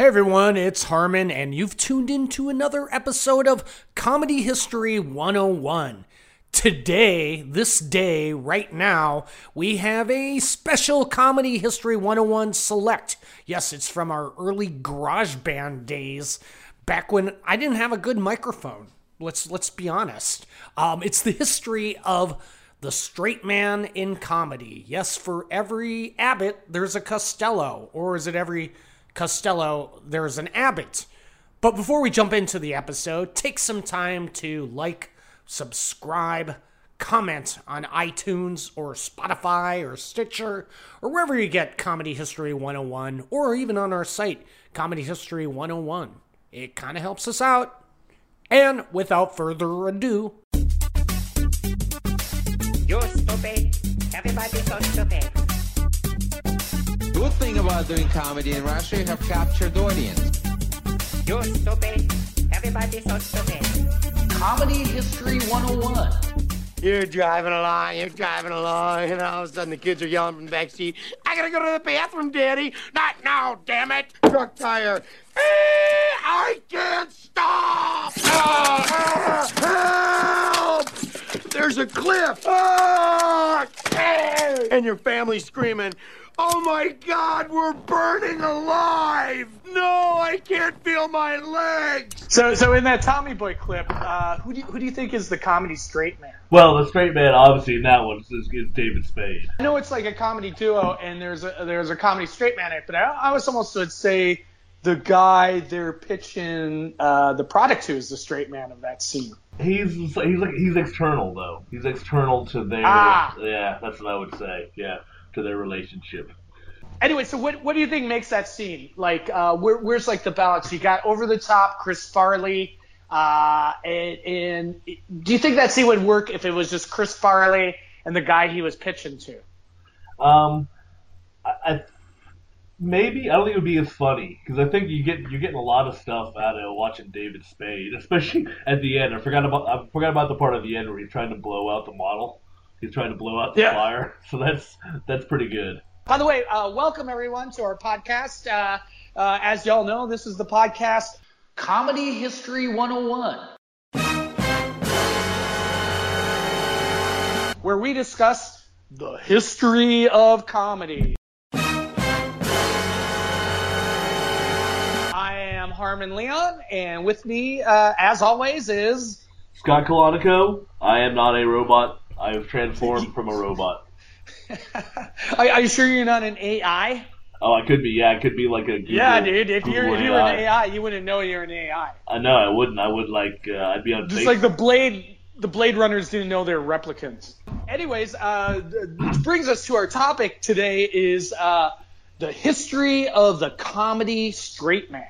Hey everyone, it's Harmon, and you've tuned in to another episode of Comedy History 101. Today, this day, right now, we have a special Comedy History 101 select. Yes, it's from our early garage band days, back when I didn't have a good microphone. Let's let's be honest. Um, it's the history of the straight man in comedy. Yes, for every Abbott, there's a Costello, or is it every Costello, there's an Abbott. But before we jump into the episode, take some time to like, subscribe, comment on iTunes or Spotify or Stitcher or wherever you get Comedy History 101 or even on our site, Comedy History 101. It kind of helps us out. And without further ado, You're stupid. Everybody's so stupid. Good thing about doing comedy in Russia, you have captured audience. You're stupid. Everybody's so stupid. Comedy History 101. You're driving along, you're driving along, and all of a sudden the kids are yelling from the back seat, I gotta go to the bathroom, Daddy! Not now, damn it! Truck tire. Eh, I can't stop! Ah, ah, help! There's a cliff! Ah, and your family screaming, Oh my god, we're burning alive! No, I can't feel my legs! So, so in that Tommy Boy clip, uh, who do you, who do you think is the comedy straight man? Well, the straight man, obviously, in that one is, is David Spade. I know it's like a comedy duo, and there's a there's a comedy straight man in it, but I, I was almost would say the guy they're pitching uh, the product to is the straight man of that scene. He's he's like he's external though. He's external to their Ah. yeah. That's what I would say. Yeah, to their relationship. Anyway, so what what do you think makes that scene like? Uh, where, where's like the balance? You got over the top Chris Farley, uh, and, and do you think that scene would work if it was just Chris Farley and the guy he was pitching to? Um, I, I maybe I don't think it would be as funny because I think you get you're getting a lot of stuff out of watching David Spade, especially at the end. I forgot about I forgot about the part of the end where he's trying to blow out the model. He's trying to blow out the Yeah. fire, so that's that's pretty good. By the way, uh, welcome everyone to our podcast. Uh, uh, as y'all know, this is the podcast. Comedy History 101. where we discuss the history of comedy. Harmon Leon, and with me, uh, as always, is Scott Colonico, I am not a robot. I have transformed from a robot. are, are you sure you're not an AI? Oh, I could be. Yeah, I could be like a Google, yeah, dude. If you're if you were an AI, you wouldn't know you're an AI. I know I wouldn't. I would like. Uh, I'd be on. Just Facebook. like the Blade, the Blade Runners didn't know they're replicants. Anyways, uh, which brings us to our topic today is uh, the history of the comedy straight man.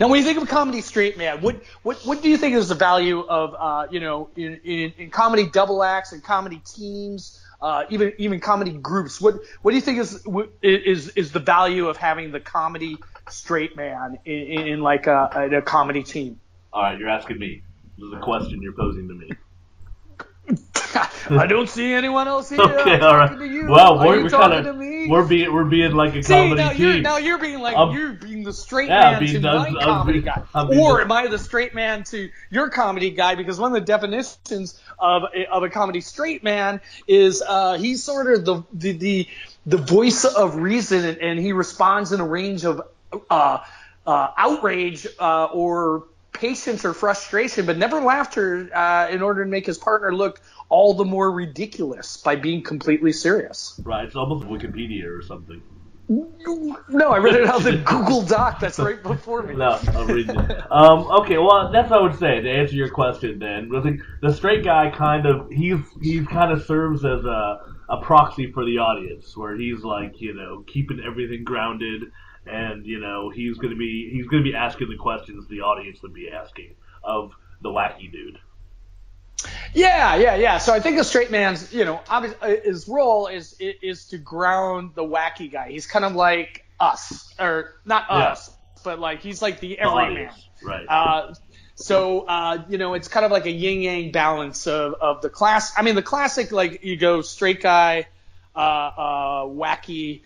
Now, when you think of comedy straight man, what what what do you think is the value of uh, you know in, in, in comedy double acts and comedy teams, uh, even even comedy groups? What what do you think is is is the value of having the comedy straight man in, in, like a, in a comedy team? All right, you're asking me. This is a question you're posing to me. I don't see anyone else here. Okay, I'm all right. talking to you. Well, we're, you we're talking kind to of me? we're being we're being like a See, comedy now you're team. now you're being like Um, you're being the straight yeah, man to my I'm comedy guy, or the- am I the straight man to your comedy guy? Because one of the definitions of a, of a comedy straight man is uh, he's sort of the the the, the voice of reason, and, and he responds in a range of uh, uh, outrage uh, or patience or frustration, but never laughter uh, in order to make his partner look all the more ridiculous by being completely serious. Right, it's almost Wikipedia or something. No, I read it out of the Google Doc that's right before me. No, I'm reading it. Um, okay, well, that's what I would say to answer your question. Then, think the straight guy kind of he's he kind of serves as a a proxy for the audience, where he's like you know keeping everything grounded, and you know he's gonna be he's gonna be asking the questions the audience would be asking of the wacky dude. Yeah, yeah, yeah. So I think the straight man's, you know, obvious, uh, his role is is to ground the wacky guy. He's kind of like us, or not Yeah. us, but like he's like the The everyman. right? Uh, so uh, you know, it's kind of like a yin yang balance of, of the class. I mean, the classic like you go straight guy, uh, uh, wacky,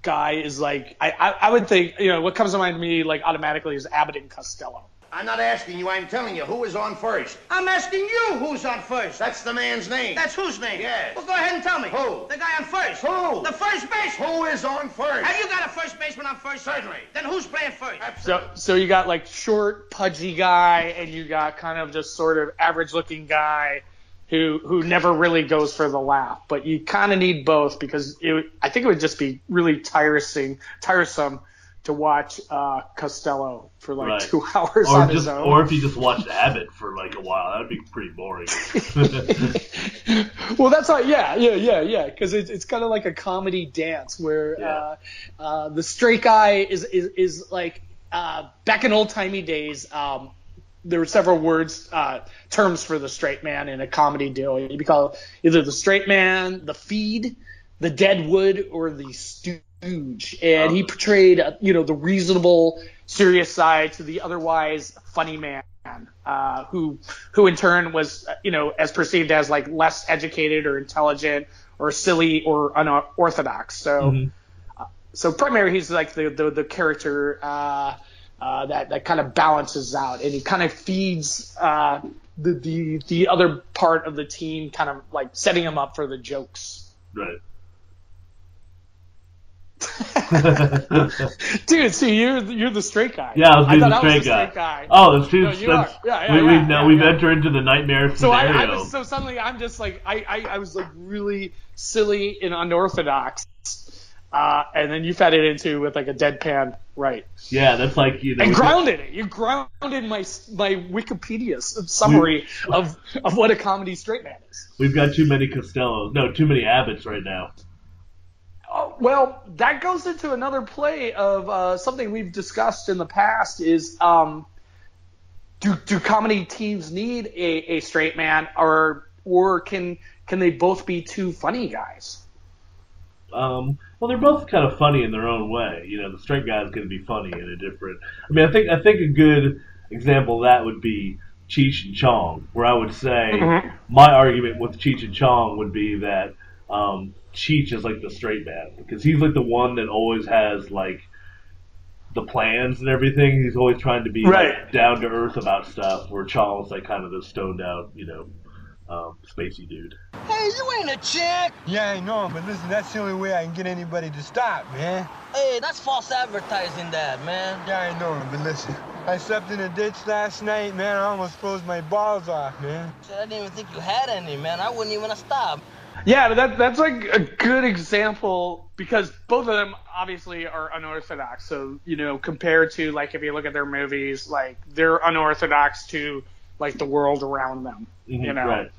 guy is like I, I I would think you know what comes to mind to me like automatically is Abbott and Costello. I'm not asking you, I'm telling you, who is on first? I'm asking you who's on first. That's the man's name. That's whose name? Yes. Well, go ahead and tell me. Who? The guy on first. Who? The first baseman. Who is on first? Have you got a first baseman on first? Certainly. Then who's playing first? So so you got like short, pudgy guy, and you got kind of just sort of average looking guy who who never really goes for the laugh. But you kind of need both because it, I think it would just be really tiresome tiresome to watch uh, Costello for like Right. two hours Or on just, his own. or if you just watched Abbott for like a while, that'd be pretty boring. well, that's how, yeah, yeah, yeah, yeah, because it's, it's kind of like a comedy dance where Yeah. uh, uh, the straight guy is is, is like uh, back in old timey days. Um, there were several words, uh, terms for the straight man in a comedy deal. You'd be called either the straight man, the feed, the dead wood, or the stooge. And he portrayed, uh, you know, the reasonable, serious side to the otherwise funny man uh, who who in turn was uh, you know as perceived as like less educated or intelligent or silly or unorthodox. So uh, so primarily he's like the the, the character uh, uh, that that kind of balances out and he kind of feeds uh, the the the other part of the team, kind of like setting him up for the jokes. right. Dude, see, you're you're the straight guy. Yeah, I was being the straight, was the guy. straight guy. Oh, that's, No, that's, you are. that's Yeah, yeah, we, we, yeah, now yeah, we've yeah. entered into the nightmare So I, scenario. I was so suddenly I'm just like I, I, I was like really silly and unorthodox, uh, and then you fed it into with like a deadpan right yeah, that's like you know. and grounded it. You grounded my my Wikipedia summary of of what a comedy straight man is. We've got too many Costellos. No, too many Abbotts right now. Oh, well, that goes into another play of uh, something we've discussed in the past is um, do do comedy teams need a, a straight man or or can can they both be two funny guys? Um, well, they're both kind of funny in their own way. You know, the straight guy is going to be funny in a different. I mean, I think I think a good example of that would be Cheech and Chong, where I would say my argument with Cheech and Chong would be that um, Cheech is like the straight man because he's like the one that always has like the plans and everything. He's always trying to be Right. like, down to earth about stuff, where Chong's like kind of the stoned out, you know, um, spacey dude. Hey, you ain't a chick. Yeah, I know, but listen, that's the only way I can get anybody to stop, man. Hey, that's false advertising, that man. Yeah, I know, but listen, I slept in a ditch last night, man. I almost froze my balls off, man. Shit, I didn't even think you had any, man. I wouldn't even have stopped. Yeah, but that that's like a good example because both of them obviously are unorthodox. So you know, compared to like if you look at their movies, like they're unorthodox to like the world around them. You know, right,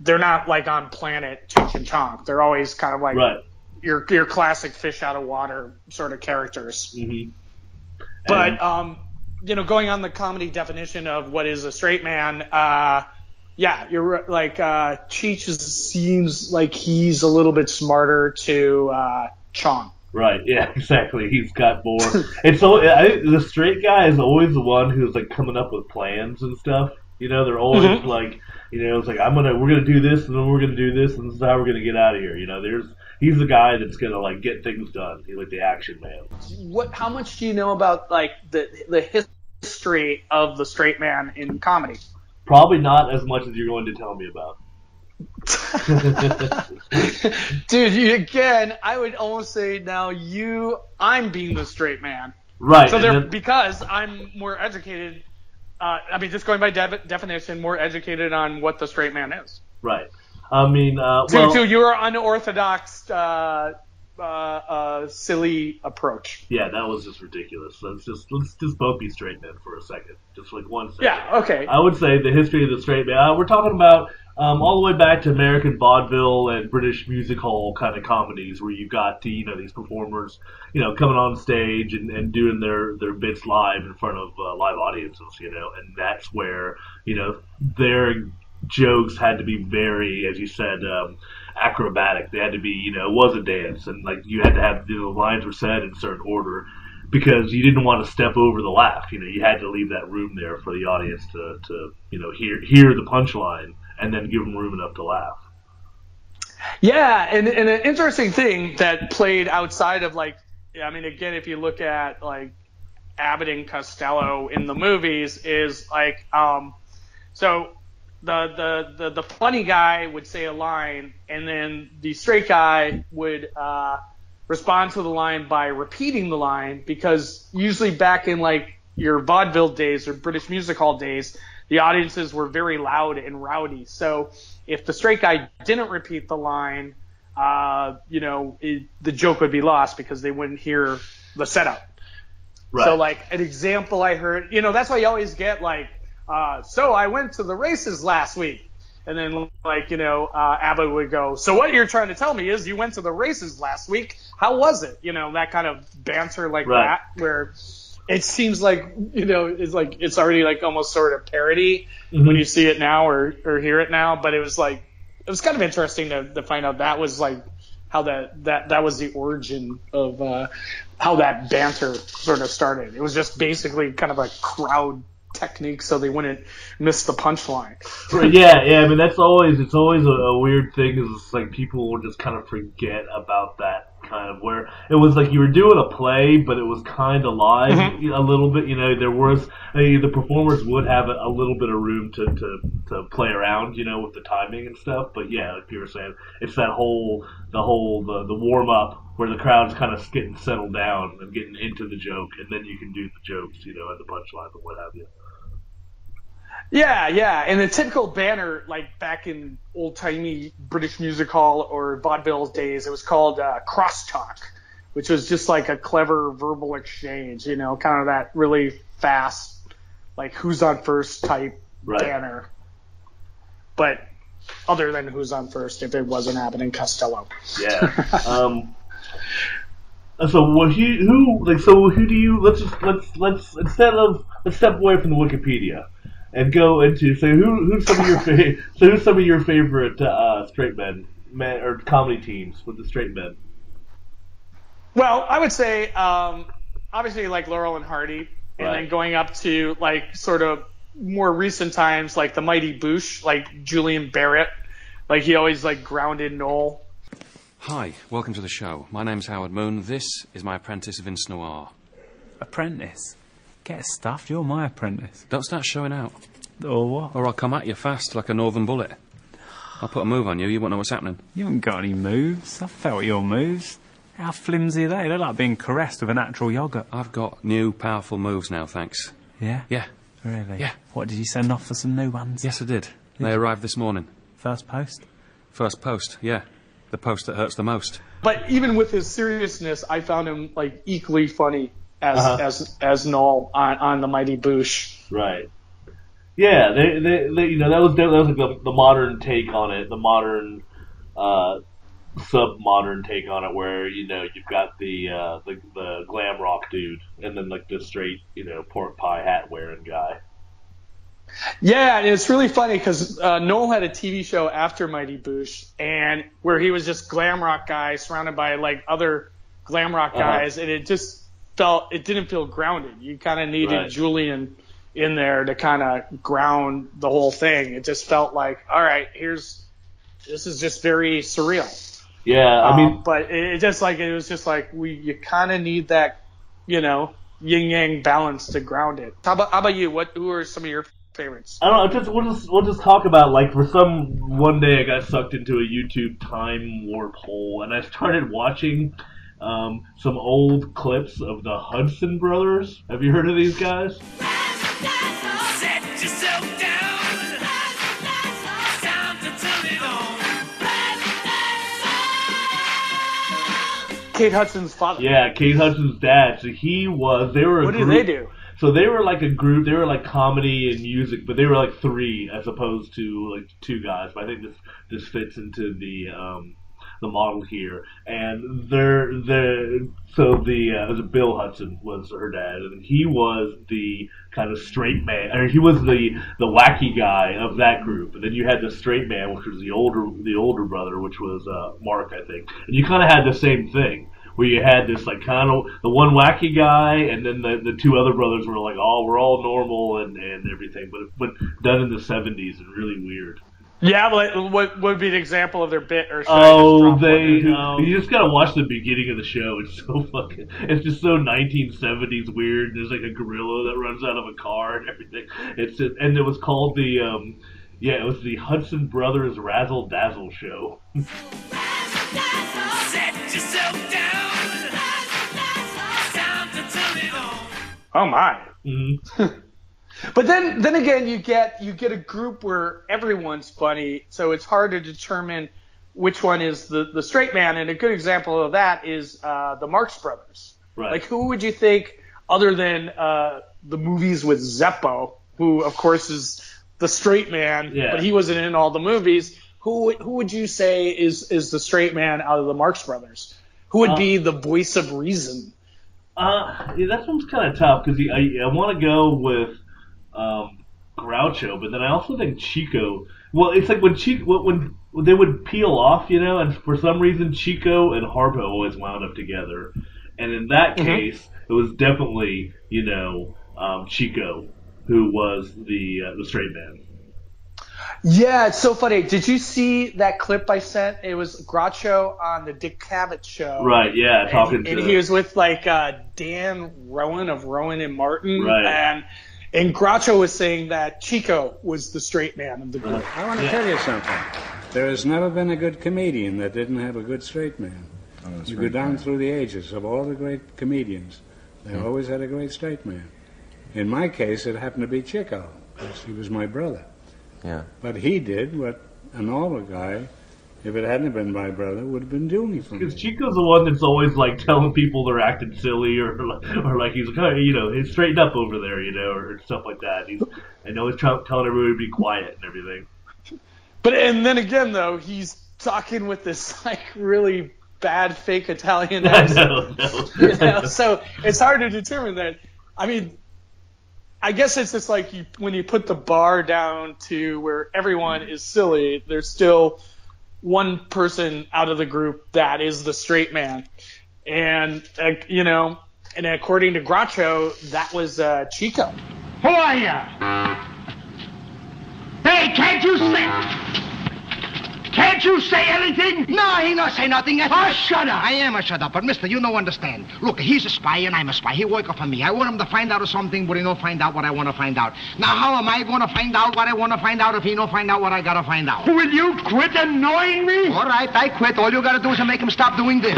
they're not like on planet Cheech and Chong. They're always kind of like right. your your classic fish out of water sort of characters. hmm But um, you know, going on the comedy definition of what is a straight man, uh, yeah, you're right, like uh, Cheech is, seems like he's a little bit smarter to uh, Chong. Right, yeah, exactly. He's got more. and so I, the straight guy is always the one who's like coming up with plans and stuff. You know, they're always Mhm. like, you know, it's like I'm gonna, we're gonna do this, and then we're gonna do this, and this is how we're gonna get out of here. You know, there's he's the guy that's gonna like get things done. He's like the action man. What? How much do you know about like the the history of the straight man in comedy? Probably not as much as you're going to tell me about. Dude, you, again, I would almost say now you, I'm being the straight man. Right. So and they're then- because I'm more educated. Uh, I mean, just going by de- definition, more educated on what the straight man is. right. I mean, uh, To, well, to your unorthodox, uh, uh, uh, silly approach. yeah, that was just ridiculous. Let's just let's just both be straight men for a second, just like one second. Yeah. Okay. I would say the history of the straight man. Uh, we're talking about um, all the way back to American vaudeville and British music hall kind of comedies, where you've got the, you know these performers, you know, coming on stage and, and doing their their bits live in front of uh, live audiences, you know, and that's where you know their jokes had to be very, as you said, um, acrobatic. They had to be, you know, it was a dance, and like you had to have you know, the lines were said in a certain order because you didn't want to step over the laugh. You know, you had to leave that room there for the audience to, to you know hear hear the punchline and then give them room enough to laugh. Yeah, and, and an interesting thing that played outside of like I mean, again, if you look at like Abbott and Costello in the movies, is like, um, so the, the the the funny guy would say a line, and then the straight guy would uh, respond to the line by repeating the line, because usually back in like your vaudeville days or British music hall days, the audiences were very loud and rowdy. So if the straight guy didn't repeat the line, uh, you know, it, the joke would be lost because they wouldn't hear the setup. Right. So like an example I heard, you know, that's why you always get like, uh, so I went to the races last week. And then like, you know, uh, Abbott would go, so what you're trying to tell me is you went to the races last week. How was it? You know, that kind of banter like Right. that where it seems like, you know, it's like, it's already like almost sort of parody Mhm. when you see it now or, or hear it now. But it was like, it was kind of interesting to, to find out that was like how that, that, that was the origin of, uh, how that banter sort of started. It was just basically kind of a crowd technique so they wouldn't miss the punchline. Right, yeah, yeah. I mean, that's always it's always a, a weird thing. Is it's like people will just kind of forget about that kind of where it was like you were doing a play, but it was kind of live Mhm. a little bit. You know, there was I mean, the performers would have a, a little bit of room to, to to play around, you know, with the timing and stuff. But yeah, like you were saying, it's that whole the whole the, the warm up where the crowd's kind of getting settled down and getting into the joke, and then you can do the jokes, you know, and the punchline and what have you. Yeah, yeah. And the typical banner, like back in old timey British music hall or vaudeville days, it was called uh, crosstalk, which was just like a clever verbal exchange, you know, kind of that really fast, like who's on first type Right. banner. But other than who's on first, if it wasn't Abbott and Costello. Yeah. um. So what who who like so who do you let's just let's let's instead of let's step away from the Wikipedia and go into so who who's some of your fa- so who's some of your favorite uh, straight men men or comedy teams with the straight men Well, I would say um, obviously like Laurel and Hardy, and Right. then going up to like sort of more recent times like the Mighty Boosh, like Julian Barratt, like he always like grounded Noel. Hi, welcome to the show. My name's Howard Moon. This is my apprentice Vince Noir. Apprentice? Get stuffed, you're my apprentice. Don't start showing out, Or what? or I'll come at you fast like a northern bullet. I'll put a move on you, you won't know what's happening. You haven't got any moves. I've felt your moves. How flimsy are they? They're like being caressed with a natural yogurt. I've got new, powerful moves now, thanks. Yeah? Yeah, Really? Yeah. What, did you send off for some new ones? yes, I did. They arrived this morning. First post? First post, yeah. The post that hurts the most. But even with his seriousness, I found him like equally funny as Uh-huh. as as Noel on, on the Mighty Boosh. right yeah they, they, they you know that was that was like the, the modern take on it the modern uh sub modern take on it where you know you've got the uh the, the glam rock dude and then like the straight you know pork pie hat wearing guy Yeah, and it's really funny because uh, Noel had a TV show after Mighty Boosh, and where he was just glam rock guy surrounded by like other glam rock Uh-huh. guys, and it just felt it didn't feel grounded. You kind of needed Right. Julian in there to kind of ground the whole thing. It just felt like, all right, here's this is just very surreal. Yeah, I Um, mean, but it, it just like it was just like we you kind of need that, you know, yin yang balance to ground it. How about how about you? What who are some of your favorites? I don't know. Just we'll just we'll just talk about like for some one day I got sucked into a YouTube time warp hole and I started watching um, some old clips of the Hudson brothers. Have you heard of these guys? Set yourself down. Time to turn it on. Kate Hudson's father. Yeah, Kate Hudson's dad. So he was. They were. A What did group, they do? So they were like a group. They were like comedy and music, but they were like three as opposed to like two guys. But I think this this fits into the um, the model here. And they're the so the uh, Bill Hudson was her dad, and he was the kind of straight man, or he was the the wacky guy of that group. And then you had the straight man, which was the older the older brother, which was uh, Mark, I think. And you kind of had the same thing where you had this like kind of the one wacky guy, and then the the two other brothers were like, oh, we're all normal and and everything, but but done in the '70s and really weird. Yeah, but what would be an example of their bit? Or should I just Oh, they. Um, you just gotta watch the beginning of the show. It's so fucking. It's just so 1970s weird. There's like a gorilla that runs out of a car and everything. It's just, and it was called the. um Yeah, it was the Hudson Brothers Razzle Dazzle Show. Set yourself down. Time to turn it on. Oh my. Mm-hmm. But then, then again, you get you get a group where everyone's funny, so it's hard to determine which one is the the straight man. And a good example of that is uh, the Marx Brothers. Right. Like, who would you think, other than uh, the movies with Zeppo, who of course is the straight man, Yeah. but he wasn't in all the movies. Who would- who would you say is is the straight man out of the Marx Brothers? Who would Uh, be the voice of reason? Uh, yeah, that one's kind of tough because I, I want to go with um, Groucho, but then I also think Chico. Well, it's like when Chico when, when they would peel off, you know, and for some reason Chico and Harpo always wound up together, and in that Mhm. case, it was definitely you know um, Chico who was the uh, the straight man. Yeah, it's so funny. Did you see that clip I sent? It was Groucho on the Dick Cavett show. Right? Yeah, talking and to And he was with like uh, Dan Rowan of Rowan and Martin. Right. And and Groucho was saying that Chico was the straight man of the group. I want to tell you something. There has never been a good comedian that didn't have a good straight man. Oh, you go right, down through the ages of all the great comedians, they Yeah. always had a great straight man. In my case, it happened to be Chico, because he was my brother. Yeah. But he did what a normal guy, if it hadn't been my brother, it would have been doing for me. Because Chico's the one that's always like telling people they're acting silly, or or like he's like, "Hey, you know, he's straightened up over there, you know, or stuff like that. He's I know he's trying, telling everybody to be quiet and everything. But and then again though, he's talking with this like really bad fake Italian I accent. know, no. you know, so it's hard to determine that. I mean, I guess it's just like you, when you put the bar down to where everyone is silly, there's still one person out of the group that is the straight man, and uh, you know, and according to Groucho, that was uh, Chico. Who are you? Hey, can't you say? Can't you say anything? No, he not say nothing. Oh, shut up. I am a shut up, but mister, you don't understand. Look, he's a spy and I'm a spy. He work for me. I want him to find out something, but he don't find out what I want to find out. Now, how am I going to find out what I want to find out if he don't find out what I got to find out? Will you quit annoying me? All right, I quit. All you got to do is make him stop doing this.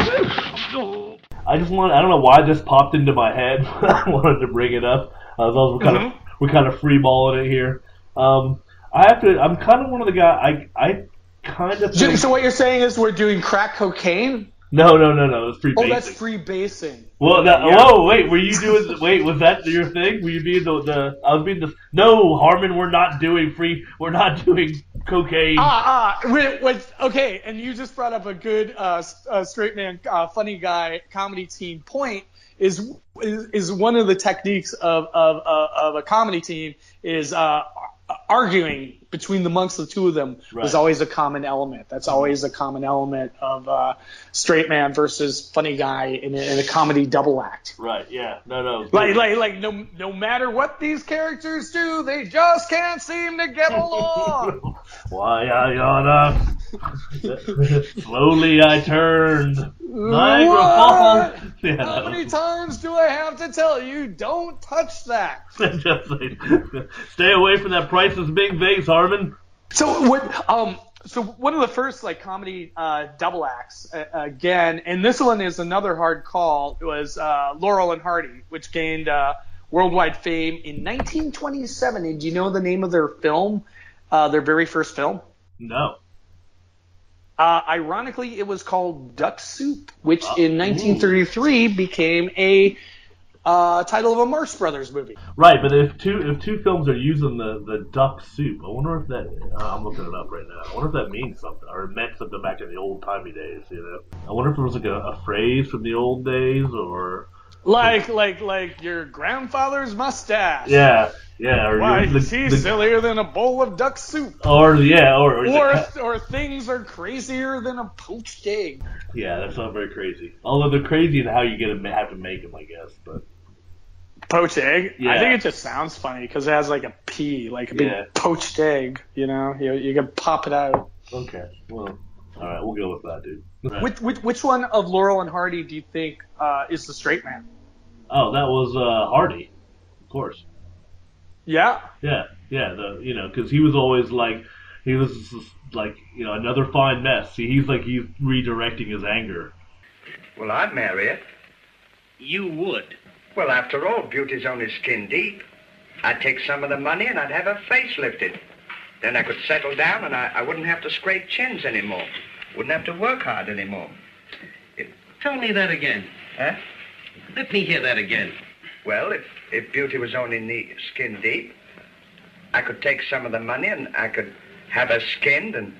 I just want I don't know why this popped into my head. I wanted to bring it up. Uh, as long as we're kind of we're kind of free balling it here. Um, I have to. I'm kind of one of the guys. I I kind of So, think. so what you're saying is we're doing crack cocaine? No, no, no, no. It's free Oh, basic. that's free basing. Well, that, Yeah. whoa, wait, were you doing? Wait, was that your thing? Were you being the, the? I was being the. No, Harmon, we're not doing free. We're not doing cocaine. Ah, ah, wait, wait, okay, and you just brought up a good uh, uh, straight man, uh, funny guy comedy team point. Is, is is one of the techniques of of, of, of a comedy team is uh, arguing between the monks, the two of them Right. was always a common element. That's always a common element of uh, straight man versus funny guy in a, in a comedy double act. Right? Yeah. No, no. Like, like, like, no, no matter what these characters do, they just can't seem to get along. Why I oughta. Slowly I turned. Niagara What? Falls. Yeah, How many times do I have to tell you, don't touch that? Just like, stay away from that priceless big vase, So what? Um. So one of the first like comedy uh, double acts uh, again, and this one is another hard call. Was uh, Laurel and Hardy, which gained uh, worldwide fame in 1927. And do you know the name of their film? Uh, their very first film. No. Uh, ironically, it was called Duck Soup, which in 1933 became a uh, title of a Marx Brothers movie. Right, but if two if two films are using the, the duck soup, I wonder if that uh, I'm looking it up right now. I wonder if that means something or it meant something back in the old timey days. You know, I wonder if it was like a, a phrase from the old days or Like, like, like your grandfather's mustache. yeah, yeah, or Why the, is he the- sillier than a bowl of duck soup? or yeah, or, or, Or, or things are crazier than a poached egg. yeah, that's not very crazy. Although they're crazy in how you get them, have to make them, I guess. But Poached egg? Yeah. I think it just sounds funny because it has like a P, like a big Yeah. poached egg. You know, you you can pop it out. Okay. Well, all right, we'll go with that, dude. Right. Which, which which one of Laurel and Hardy do you think uh, is the straight man? Oh, that was uh, Hardy, of course. Yeah. Yeah, yeah. The you know because he was always like he was just, like you know another fine mess. See, he's like he's redirecting his anger. Well, I'd marry it. You would. Well, after all, beauty's only skin deep. I'd take some of the money and I'd have her face lifted. Then I could settle down and I, I wouldn't have to scrape chins anymore. Wouldn't have to work hard anymore. Tell me that again. Huh? Let me hear that again. Well, if, if beauty was only knee, skin deep, I could take some of the money and I could have her skinned and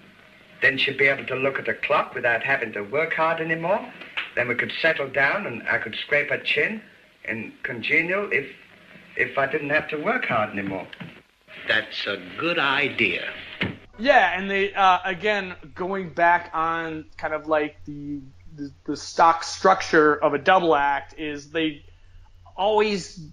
then she'd be able to look at the clock without having to work hard anymore. Then we could settle down and I could scrape her chin and congenial if if I didn't have to work hard anymore. That's a good idea. Yeah, and they uh, again going back on kind of like the, the the stock structure of a double act is they always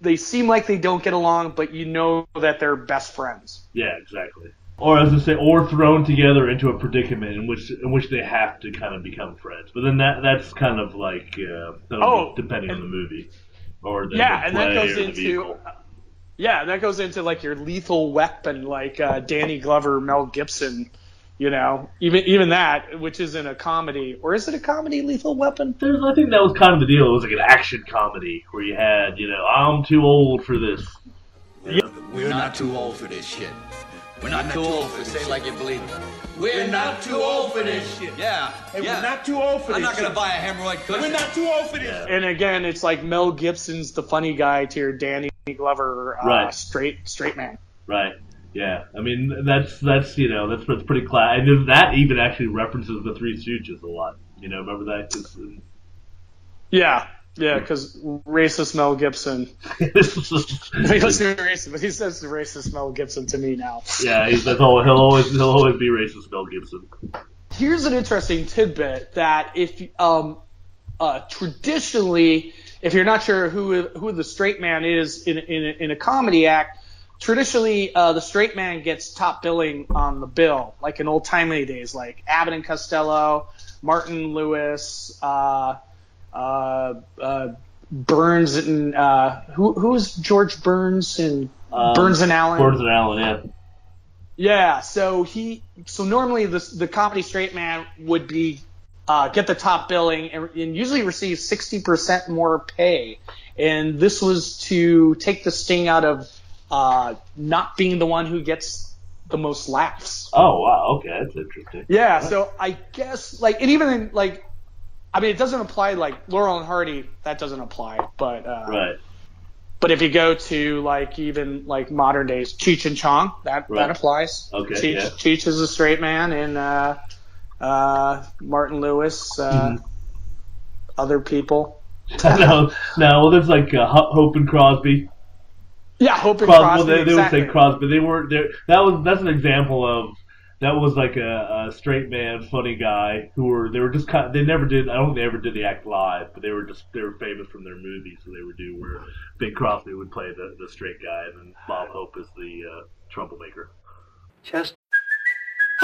they seem like they don't get along, but you know that they're best friends. Yeah, exactly. Or as I say, or thrown together into a predicament in which in which they have to kind of become friends. But then that that's kind of like uh, Oh, be depending on the movie or the, yeah, the and that goes into vehicle. yeah, that goes into like your lethal weapon, like uh, Danny Glover, Mel Gibson. You know, even even that, which isn't a comedy, or is it a comedy? Lethal Weapon. There's, I think that was kind of the deal. It was like an action comedy where you had, you know, I'm too old for this. We're not too old for this shit. We're not too old for this. Say it like you believe it. We're not too old for this shit. Yeah. Hey, we're not too old for I'm this not gonna shit. buy a hemorrhoid cushion. We're not too old for this. And again, it's like Mel Gibson's the funny guy to your Danny Glover, uh, Right. straight straight man. Right. Yeah. I mean, that's that's you know that's that's pretty class. And then that even actually references the Three Stooges a lot. You know, remember that? uh, Yeah, yeah, because racist Mel Gibson. he doesn't racist, but he says racist Mel Gibson to me now. yeah, he's, that's all, he'll always he'll always be racist, Mel Gibson. Here's an interesting tidbit that if um, uh, traditionally, if you're not sure who who the straight man is in in a, in a comedy act, traditionally uh, the straight man gets top billing on the bill, like in old timey days, like Abbott and Costello, Martin Lewis, uh, Burns and uh, who who's George Burns and Um, Burns and Allen. Burns and Allen, yeah. Yeah, so he so normally the the comedy straight man would be uh, get the top billing and, and usually receive sixty percent more pay, and this was to take the sting out of uh, not being the one who gets the most laughs. Oh wow, okay, that's interesting. Yeah, so I guess like and even in like, I mean it doesn't apply like Laurel and Hardy that doesn't apply, but uh, Right. But if you go to like even like modern days, Cheech and Chong, that Right. that applies. Okay, Cheech, yeah. Cheech is a straight man, and uh, uh, Martin Lewis, uh, Mhm. other people. no, no. Well, there's like uh, Hope and Crosby. Yeah, Hope and Cros- Crosby. Well, they, they exactly. would say Crosby. They weren't there. That was that's an example of that was like a, a straight man, funny guy who were they were just kind. They never did. I don't think they ever did the act live, but they were just they were famous from their movies, so they would do where Bing Crosby would play the, the straight guy, and then Bob Hope is the uh, troublemaker. Just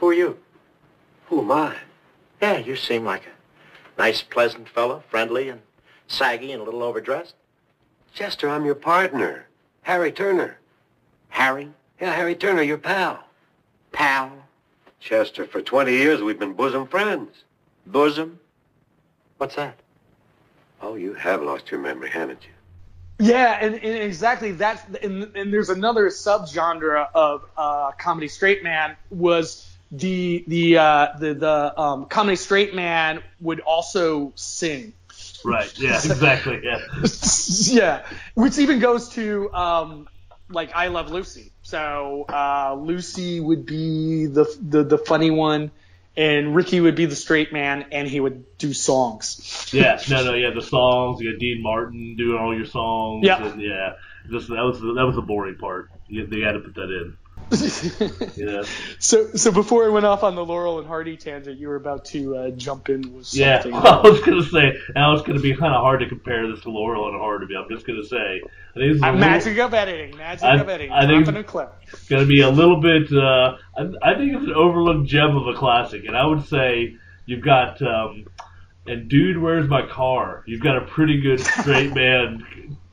Who are you? Who am I? Yeah, you seem like a nice, pleasant fellow, friendly and saggy and a little overdressed. Chester, I'm your partner, Harry Turner. Harry? Yeah, Harry Turner, your pal. Pal? Chester, for 20 years we've been bosom friends. Bosom? What's that? Oh, you have lost your memory, haven't you? Yeah, and, and exactly that's and, and there's another subgenre of uh, comedy straight man was the the uh, the the um, comedy straight man would also sing. Right. Yeah. Exactly. Yeah. yeah, which even goes to um, like I Love Lucy. So uh, Lucy would be the, the the funny one, and Ricky would be the straight man, and he would do songs. Yeah, no, no, yeah, the songs. You got Dean Martin doing all your songs. Yeah. yeah. Just that was that was the boring part. You, they had to put that in. Yeah, So so before I went off on the Laurel and Hardy tangent, you were about to uh, jump in with yeah. I was gonna say now it's gonna be kind of hard to compare this to Laurel and Hardy. I'm just gonna say I think this is a little- magic of editing, magic I- of editing, I think- a clip. It's gonna be a little bit. Uh, I, I think it's an overlooked gem of a classic, and I would say you've got. Um, and dude, where's my car? You've got a pretty good straight man.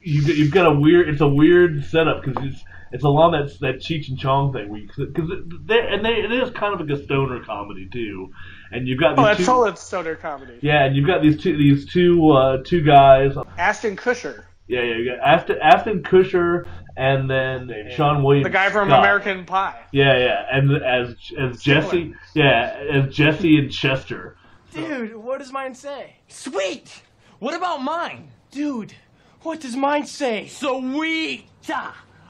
You've, you've got a weird. It's a weird setup because it's it's along that that Cheech and Chong thing because and they it is kind of like a stoner comedy too, and you've got Oh, that's two, solid stoner comedy. yeah, and you've got these two these two uh, two guys. Ashton Kutcher, Yeah, yeah, you got Ashton, Ashton Kutcher and then Sean Williams. the guy from Scott. American Pie. Yeah, yeah, and as as Jesse, yeah, as Jesse and Chester. Dude, what does mine say? Sweet! What about mine? Dude, what does mine say? Sweet!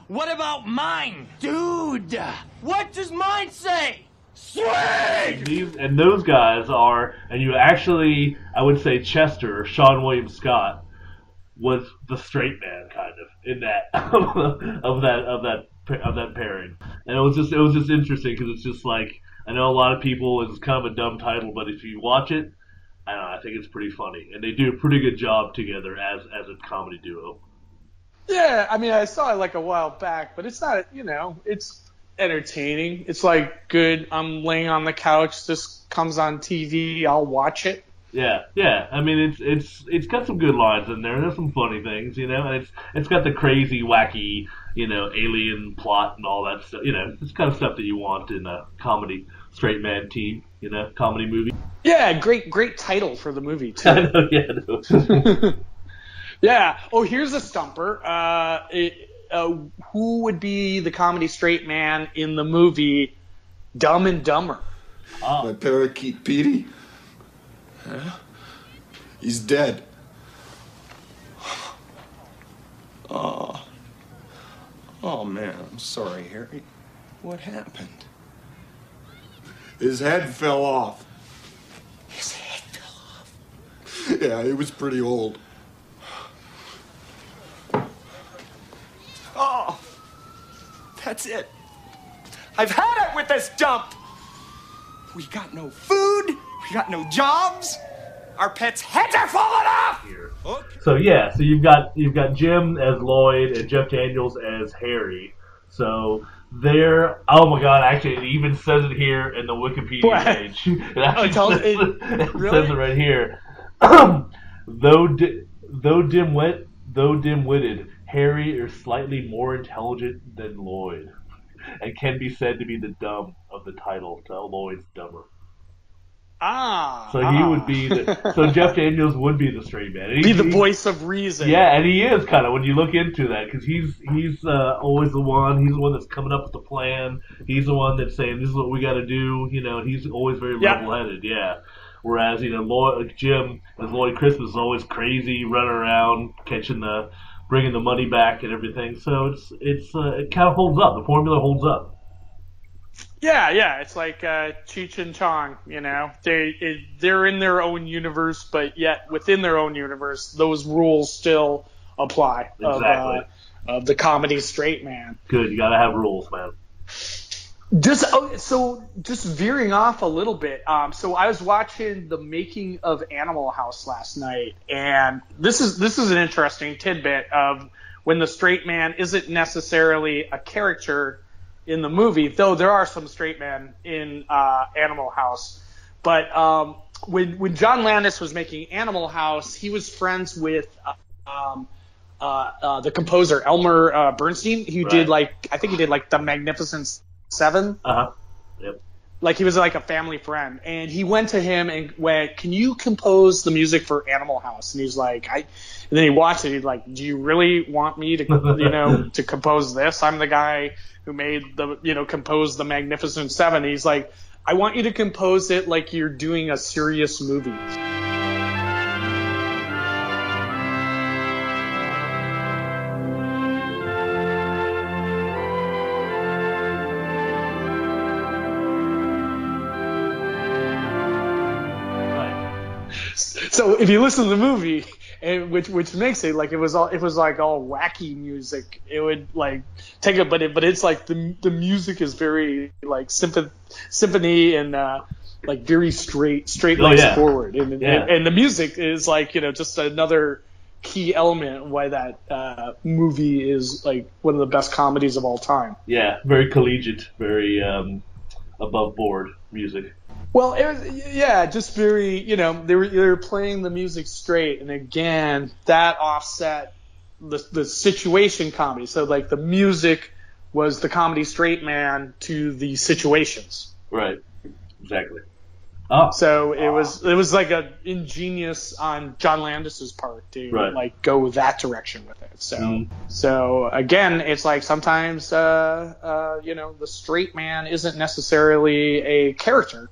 What about mine? Dude, what does mine say? Sweet! These and those guys are, and you actually, I would say Chester, Seann William Scott, was the straight man kind of in that of that of that of that pairing, and it was just it was just interesting because it's just like I know a lot of people it's kind of a dumb title, but if you watch it, I don't know, I think it's pretty funny, and they do a pretty good job together as as a comedy duo. Yeah, I mean, I saw it like a while back, but it's not, you know, it's entertaining. It's like good. I'm laying on the couch. This comes on TV. I'll watch it. Yeah, yeah. I mean, it's it's it's got some good lines in there. There's some funny things, you know, and it's it's got the crazy, wacky, you know, alien plot and all that stuff. You know, it's kind of stuff that you want in a comedy straight man team, you know, comedy movie. Yeah, great, great title for the movie too. I know, yeah, no. Yeah. Oh, here's a stumper. Uh, it, uh, who would be the comedy straight man in the movie Dumb and Dumber? My parakeet Petey? Yeah? He's dead. Oh. Oh man, I'm sorry, Harry. What happened? His head fell off. His head fell off? Yeah, he was pretty old. Oh, that's it. I've had it with this dump. We got no food. We got no jobs. Our pets' heads are falling off. So yeah, so you've got you've got Jim as Lloyd and Jeff Daniels as Harry. So they're oh my god, actually it even says it here in the Wikipedia What? page. It actually Oh, it says, it- it really? says it right here. though di- though dim-wit though dim-witted, Harry is slightly more intelligent than Lloyd, and can be said to be the dumb of the title to Lloyd's dumber. Ah. So he would be the so Jeff Daniels would be the straight man. And Be the he- voice of reason. yeah, and he is kind of when you look into that because he's he's uh, always the one. He's the one that's coming up with the plan. He's the one that's saying this is what we got to do. You know, he's always very Yeah. level-headed. Yeah. Whereas you know Lloyd, Jim as Lloyd Christmas is always crazy, running around catching the, bringing the money back and everything. So it's it's uh, it kind of holds up. The formula holds up. Yeah, yeah. It's like uh, Cheech and Chong. You know, they it, they're in their own universe, but yet within their own universe, those rules still apply. Of, uh, Exactly. of the comedy straight man. Good. You got to have rules, man. Just oh, so just veering off a little bit. Um, so I was watching the making of Animal House last night, and this is this is an interesting tidbit of when the straight man isn't necessarily a character in the movie, though there are some straight men in uh, Animal House. But um, when when John Landis was making Animal House, he was friends with uh, um, uh, uh, the composer Elmer uh, Bernstein, who Right. did like I think he did like the Magnificent Seven. Uh huh. Yep. Like he was like a family friend, and he went to him and went, "Can you compose the music for Animal House?" And he's like, "I." And then he watched it. He's like, "Do you really want me to, you know, to compose this? I'm the guy who made the, you know, compose the Magnificent Seven. He's like, "I want you to compose it like you're doing a serious movie." So if you listen to the movie, and which which makes it like it was all it was like all wacky music. It would like take it, but it but it's like the the music is very like symphony symphony and uh, like very straight straight Oh, yeah. forward, and, Yeah. and and the music is like you know just another key element why that uh, movie is like one of the best comedies of all time. Yeah, very collegiate, very um, above board music. Well, it was, yeah, just very, you know, they were they were playing the music straight, and again, that offset the the situation comedy. So like the music was the comedy straight man to the situations. Right. Exactly. Oh. So it was it was like a ingenious on John Landis's part to Right. like go that direction with it. So Mhm. so again, it's like sometimes uh, uh, you know the straight man isn't necessarily a character.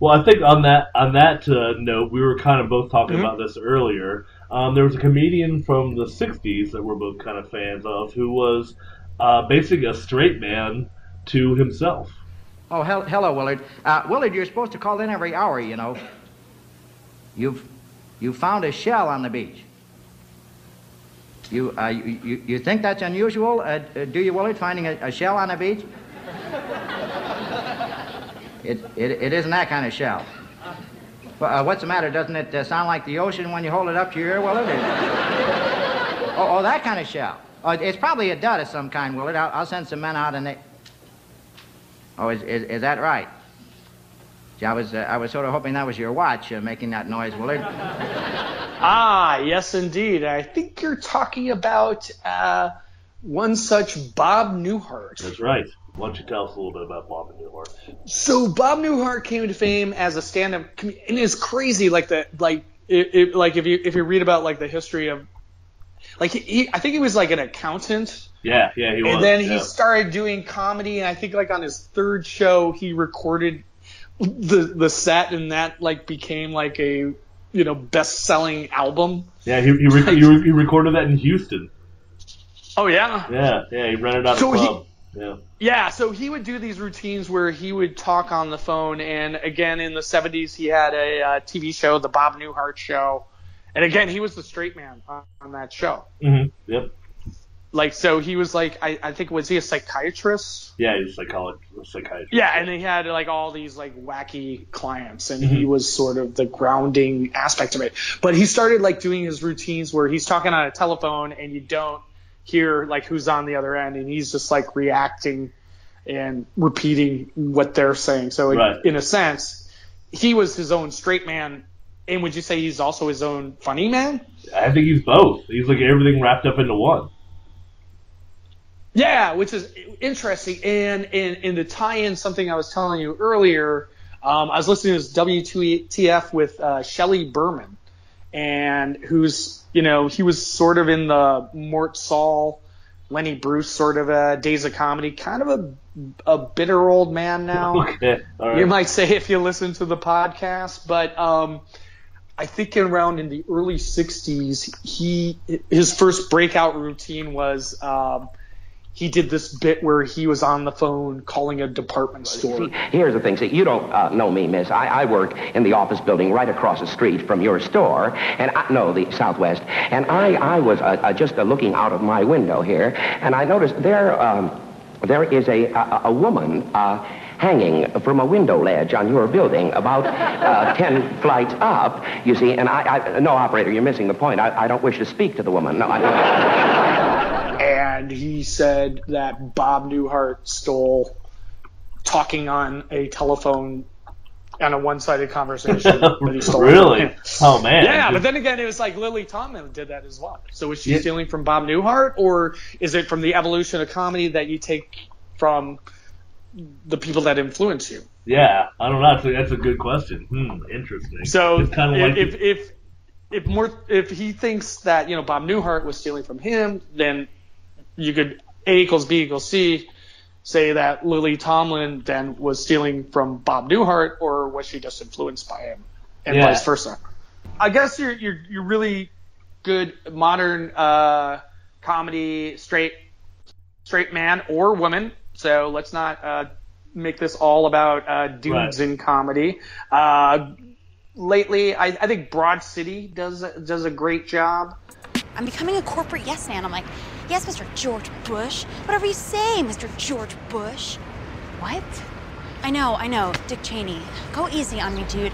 Well, I think on that on that uh, note, we were kind of both talking Mhm. about this earlier. Um, there was a comedian from the '60s that we're both kind of fans of, who was uh, basically a straight man to himself. Oh, hel- hello, Willard. Uh, Willard, you're supposed to call in every hour, you know. You've you found a shell on the beach. You uh, you, you, you think that's unusual? Uh, do you, Willard, finding a, a shell on a beach? It, it, it isn't that kind of shell. Well, uh, what's the matter? Doesn't it uh, sound like the ocean when you hold it up to your ear, Willard? oh, oh, that kind of shell. Oh, it's probably a dud of some kind, Willard. I'll, I'll send some men out and they. Oh, is, is, is that right? Gee, I was, uh, I was sort of hoping that was your watch uh, making that noise, Willard. Ah, yes, indeed. I think you're talking about uh, one such Bob Newhart. That's right. Why don't you tell us a little bit about Bob Newhart? So Bob Newhart came to fame as a stand-up, and it's crazy. Like the like, it, it, like if you if you read about like the history of, like he, he I think he was like an accountant. Yeah, yeah, he was. and then he started doing comedy, and I think like on his third show he recorded the the set, and that like became like a you know best selling album. Yeah, he he, re- he, re- he recorded that in Houston. Oh yeah. Yeah, yeah, he rented out a So he- club. Yeah. Yeah, so he would do these routines where he would talk on the phone, and again in the '70s he had a uh, TV show, the Bob Newhart Show, and again he was the straight man on, on that show. Mm-hmm. Yep. Like, so he was like, I, I think was he a psychiatrist? Yeah, he's a psychologist, a psychiatrist. Yeah, and he had like all these like wacky clients, and Mm-hmm. he was sort of the grounding aspect of it. But he started like doing his routines where he's talking on a telephone, and you don't hear like who's on the other end, and he's just like reacting and repeating what they're saying. So in, Right. in a sense, he was his own straight man. And would you say he's also his own funny man? I think he's both. He's like everything wrapped up into one. Yeah, which is interesting. And and, and to tie in something I was telling you earlier, um, I was listening to this WTF with uh, Shelley Berman, and who's you know he was sort of in the Mort Sahl, Lenny Bruce sort of a Days of Comedy, kind of a a bitter old man now. Okay, right. You might say if you listen to the podcast, but um, I think around in the early '60s, he his first breakout routine was um, he did this bit where he was on the phone calling a department store. Here's the thing. See, you don't uh, know me, miss. I, I work in the office building right across the street from your store, and I, know the Southwest. And I, I was uh, uh, just uh, looking out of my window here, and I noticed there, um, there is a, a, a woman uh, hanging from a window ledge on your building, about uh, ten flights up. You see, and I, I, no, operator, you're missing the point. I, I don't wish to speak to the woman. No, I. and he said that Bob Newhart stole talking on a telephone on a one-sided conversation. that he stole Really? Oh, man. Yeah, but then again, it was like Lily Tomlin did that as well. So is she Yeah. stealing from Bob Newhart, or is it from the evolution of comedy that you take from the people that influence you? Yeah, I don't know. That's a, that's a good question. Hmm, interesting. So it's kind of like if, if if more if he thinks that you know Bob Newhart was stealing from him, then you could A equals B equals C say that Lily Tomlin then was stealing from Bob Newhart, or was she just influenced by him, and Yeah. vice versa. I guess you're you're you're really good modern uh, comedy straight straight man or woman. So let's not uh, make this all about uh, dudes Right. in comedy. Uh, lately. I, I think Broad City does does a great job. I'm becoming a corporate yes man. I'm like, yes, Mr. George Bush. Whatever you say, Mr. George Bush. What? I know, I know. Dick Cheney. Go easy on me, dude.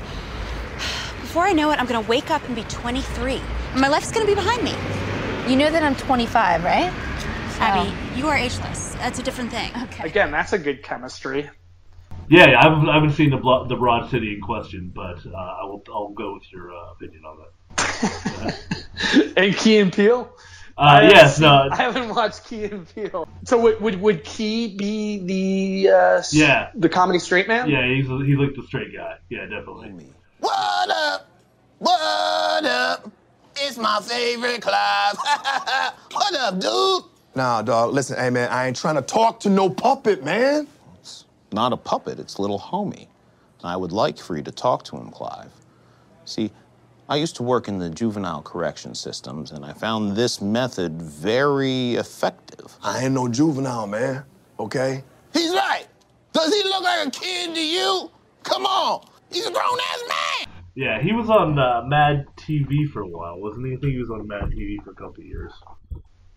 Before I know it, I'm gonna wake up and be 23. And my life's gonna be behind me. You know that I'm 25, right? Abby, you are ageless. That's a different thing. Okay. Again, that's a good chemistry. Yeah, yeah, I haven't, I haven't seen the blo- the Broad City in question, but uh, I will I'll go with your uh, opinion on that. And Key and Peele. Uh, I haven't yes, seen- no. I haven't watched Key and Peele. So would would, would Key be the uh, Yeah. the comedy straight man? Yeah, he's he's like the straight guy. Yeah, definitely. What up? What up? It's my favorite Clive. what up, dude? Nah, dog. Listen, hey man, I ain't trying to talk to no puppet, man. It's not a puppet, it's little homie. I would like for you to talk to him, Clive. See, I used to work in the juvenile correction systems, and I found this method very effective. I ain't no juvenile, man. Okay? He's right. Does he look like a kid to you? Come on. He's a grown ass man. Yeah, he was on uh, Mad TV for a while, wasn't he? I think he was on Mad TV for a couple of years.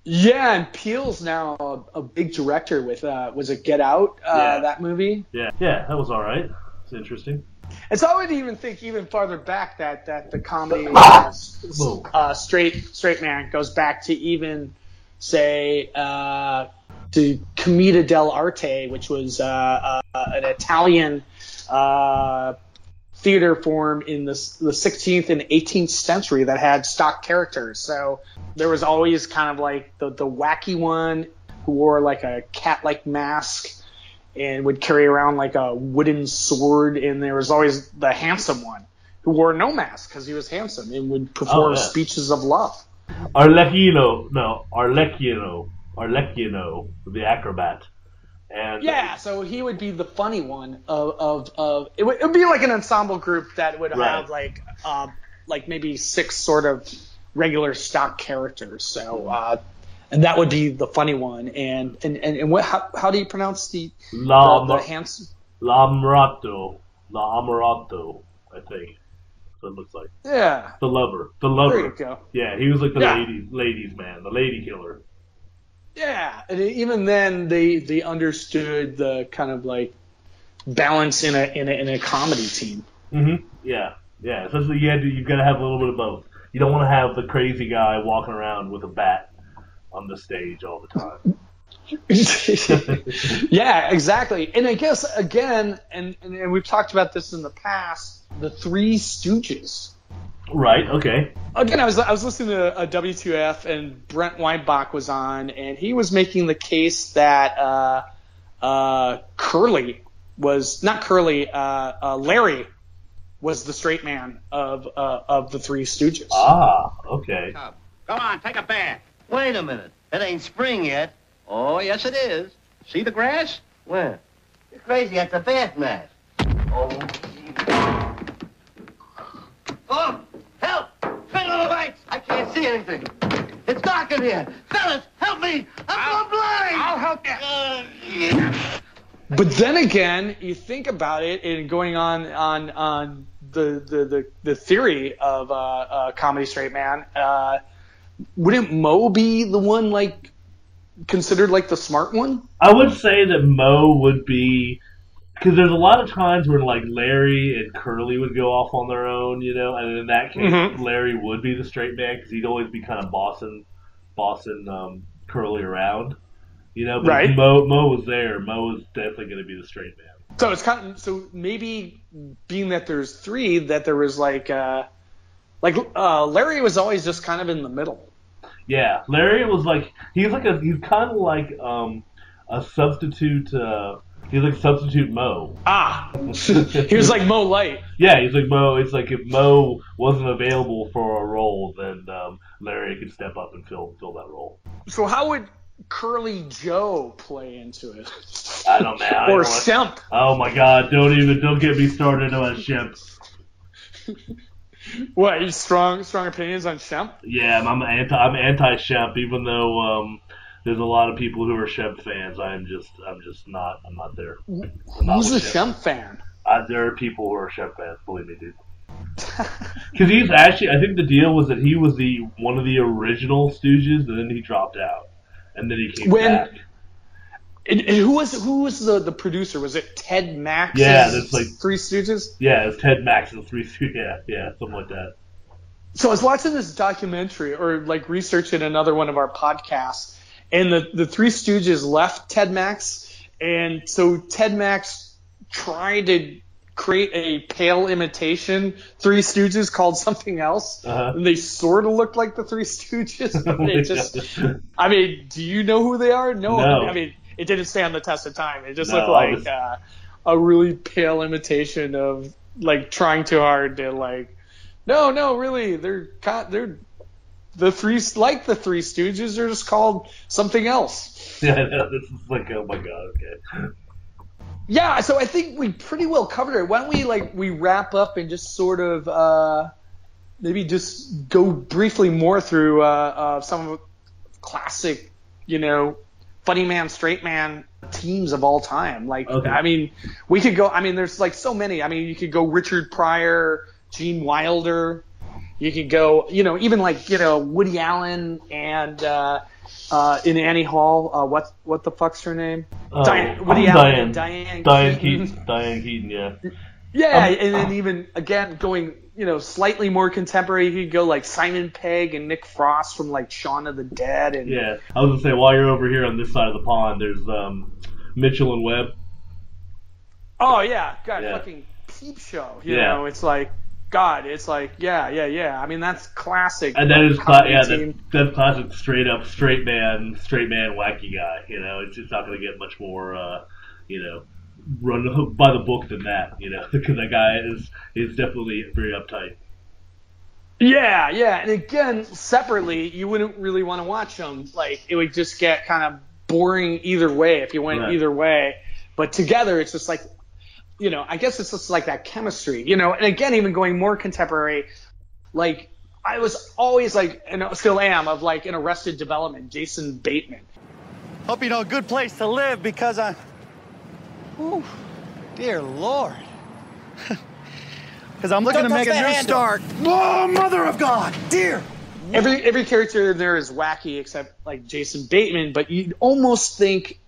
Yeah, and Peele's now a, a big director with uh, was it Get Out? Uh, Yeah. That movie. Yeah, yeah, that was all right. It's interesting. And so I would even think even farther back that that the comedy uh, straight straight man goes back to even say uh, to Commedia dell'arte, which was uh, uh, an Italian uh, theater form in the the 16th and 18th century that had stock characters. So there was always kind of like the the wacky one who wore like a cat like mask and would carry around like a wooden sword, and there was always the handsome one who wore no mask because he was handsome and would perform Oh, yeah. speeches of love. Arlecchino, no, Arlecchino, Arlecchino, the acrobat. And Yeah, so he would be the funny one of of, of it, would, it would be like an ensemble group that would Right. have like uh, like maybe six sort of regular stock characters. So uh, and that would be the funny one. And and and, and what how, how do you pronounce the La, the, the? L'Amorato, L'Amorato, I think. So it looks like Yeah. the lover, the lover. There you go. Yeah, he was like the Yeah. ladies, ladies man, the lady killer. Yeah, and even then they they understood the kind of like balance in a in a, in a comedy team. Mm-hmm. Yeah, yeah. Essentially, you had to, you've got to have a little bit of both. You don't want to have the crazy guy walking around with a bat on the stage all the time. yeah, exactly. And I guess again, and, and and we've talked about this in the past, the Three Stooges. Right. Okay. Again, I was I was listening to a WTF and Brent Weinbach was on, and he was making the case that uh, uh, Curly was not Curly, uh, uh, Larry was the straight man of uh, of the Three Stooges. Ah, okay. Come on, take a bath. Wait a minute. It ain't spring yet. Oh, yes, it is. See the grass? Where? You're crazy. That's a bath mat. Oh. Oh, help! Turn on the lights. I can't see anything. It's dark in here. Fellas, help me. I'm going blind. I'll help you. But then again, you think about it, and going on on on the the the, the theory of uh, uh, comedy straight man, uh, wouldn't Moe be the one like considered like the smart one? I would say that Moe would be because there's a lot of times where like Larry and Curly would go off on their own, you know, and in that case, Mhm. Larry would be the straight man because he'd always be kind of bossing, bossing um, Curly around, you know. But Right. Moe Moe was there. Moe was definitely going to be the straight man. So it's kind of so maybe being that there's three, that there was like uh, like uh, Larry was always just kind of in the middle. Yeah, Larry was like he's like a he's kind of like um a substitute. Uh, he's like substitute Moe. Ah, he was like Moe Light. Yeah, he's like Moe. It's like if Moe wasn't available for a role, then um, Larry could step up and fill fill that role. So how would Curly Joe play into it? I don't know. I or don't wanna- Shemp? Oh my God! Don't even don't get me started on Shemp. What? You strong strong opinions on Shemp? Yeah, I'm anti I'm anti Shemp, even though um, there's a lot of people who are Shemp fans. I'm just I'm just not I'm not there. I'm not Who's a with Shemp fan? Uh, there are people who are Shemp fans. Believe me, dude. Because he's actually, I think the deal was that he was the one of the original Stooges, and then he dropped out, and then he came When- back. And, and who was who was the, the producer? Was it Ted Max? Yeah, that's like Three Stooges. Yeah, it's Ted Max and the Three Stooges. Yeah, yeah, something like that. So I was watching this documentary or like researching another one of our podcasts, and the, the Three Stooges left Ted Max, and so Ted Max tried to create a pale imitation Three Stooges called something else, Uh-huh. and they sort of looked like the Three Stooges. But it just, I mean, do you know who they are? No, No. I mean, it didn't stand the test of time. It just No, looked like was- uh, a really pale imitation of like trying too hard to like. No, no, really, they're they're the three like the Three Stooges. They're just called something else. Yeah, know, this is like, oh my god, okay. Yeah, so I think we pretty well covered it. Why don't we like we wrap up and just sort of uh, maybe just go briefly more through uh, uh, some of the classic, you know, funny man, straight man teams of all time. Like, Okay. I mean, we could go. I mean, there's like so many. I mean, you could go Richard Pryor, Gene Wilder. You could go, you know, even like you know Woody Allen and uh, uh, in Annie Hall. Uh, what what the fuck's her name? Uh, Diane, Woody Diane, Allen and Diane, Diane Keaton. Keaton. Diane Keaton, yeah. Yeah, Um, and then even again going, you know, slightly more contemporary, you could go like Simon Pegg and Nick Frost from like Shaun of the Dead and Yeah, I was gonna say while you're over here on this side of the pond, there's um, Mitchell and Webb. Oh yeah, God, Yeah. fucking peep show. You Yeah. know, it's like God, it's like yeah, yeah, yeah. I mean, that's classic. And that is cla- comedy yeah, that, that's classic straight up straight man, straight man wacky guy. You know, it's, it's not gonna get much more, uh, you know, run by the book than that. You know, because that guy is is definitely very uptight. Yeah, yeah, and again, separately, you wouldn't really want to watch them. Like, it would just get kind of boring either way if you went Right. either way. But together, it's just like, you know, I guess it's just like that chemistry, you know. And again, even going more contemporary, like I was always like, and still am, of like in Arrested Development, Jason Bateman. Hope you know a good place to live because I. Ooh, dear Lord. Because I'm looking Don't to make a new the handle. start. Oh, Mother of God, dear. Every every character in there is wacky except like Jason Bateman, but you'd almost think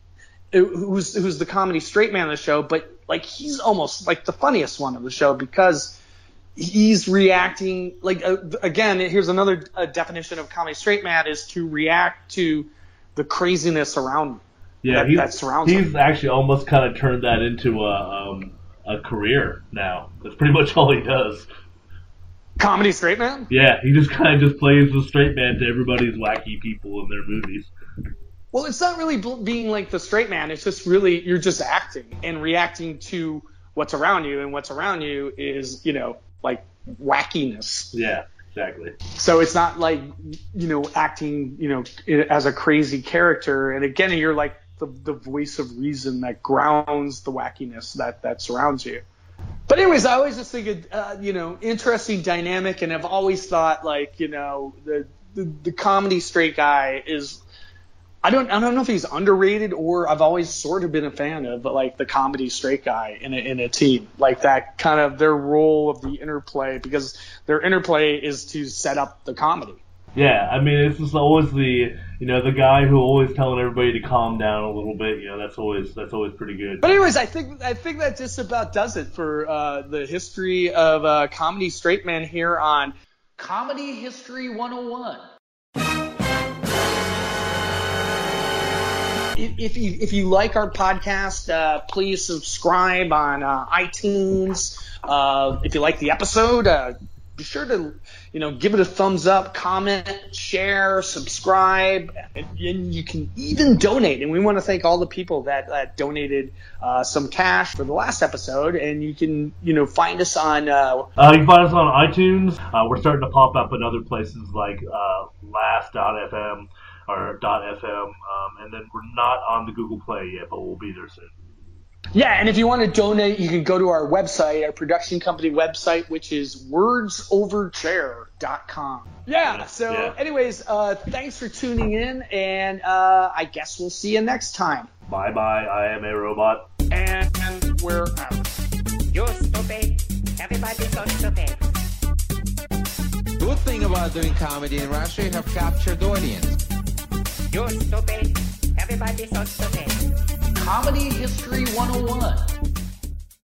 uh, who's who's the comedy straight man of the show, but like he's almost like the funniest one of the show because he's reacting like uh, again. Here's another uh, definition of comedy straight man is to react to the craziness around him. Yeah, that, he's, that surrounds he's him. actually almost kind of turned that into a um, a career now. That's pretty much all he does. Comedy straight man. Yeah, he just kind of just plays the straight man to everybody's wacky people in their movies. Well, it's not really being like the straight man. It's just really you're just acting and reacting to what's around you, and what's around you is you know like wackiness. Yeah, exactly. So it's not like you know acting you know as a crazy character. And again, you're like the the voice of reason that grounds the wackiness that that surrounds you. But anyways, I always just think it, uh, you know, interesting dynamic, and I've always thought like, you know, the, the the comedy straight guy is. I don't I don't know if he's underrated or I've always sort of been a fan of, but like the comedy straight guy in a, in a team, like that kind of their role of the interplay because their interplay is to set up the comedy. Yeah, I mean it's just always the you know the guy who always telling everybody to calm down a little bit. You know that's always that's always pretty good. But anyways, I think I think that just about does it for uh, the history of uh, comedy straight man here on Comedy History 101. If, if you if you like our podcast, uh, please subscribe on uh, iTunes. Uh, if you like the episode, uh, be sure to you know give it a thumbs up, comment, share, subscribe, and, and you can even donate. And we want to thank all the people that, that donated uh, some cash for the last episode. And you can you know find us on uh, Uh, you can find us on iTunes. Uh, we're starting to pop up in other places like uh, Last.fm or .fm, um, and then we're not on the Google Play yet, but we'll be there soon. Yeah, and if you want to donate, you can go to our website, our production company website, which is wordsoverchair.com. Yeah, so, yeah. anyways, uh, thanks for tuning in, and uh, I guess we'll see you next time. Bye bye. I am a robot. And we're out. You're stupid. Everybody's so stupid. Good thing about doing comedy in Russia, you have captured audience. You're stupid. Everybody's so stupid. Comedy History 101.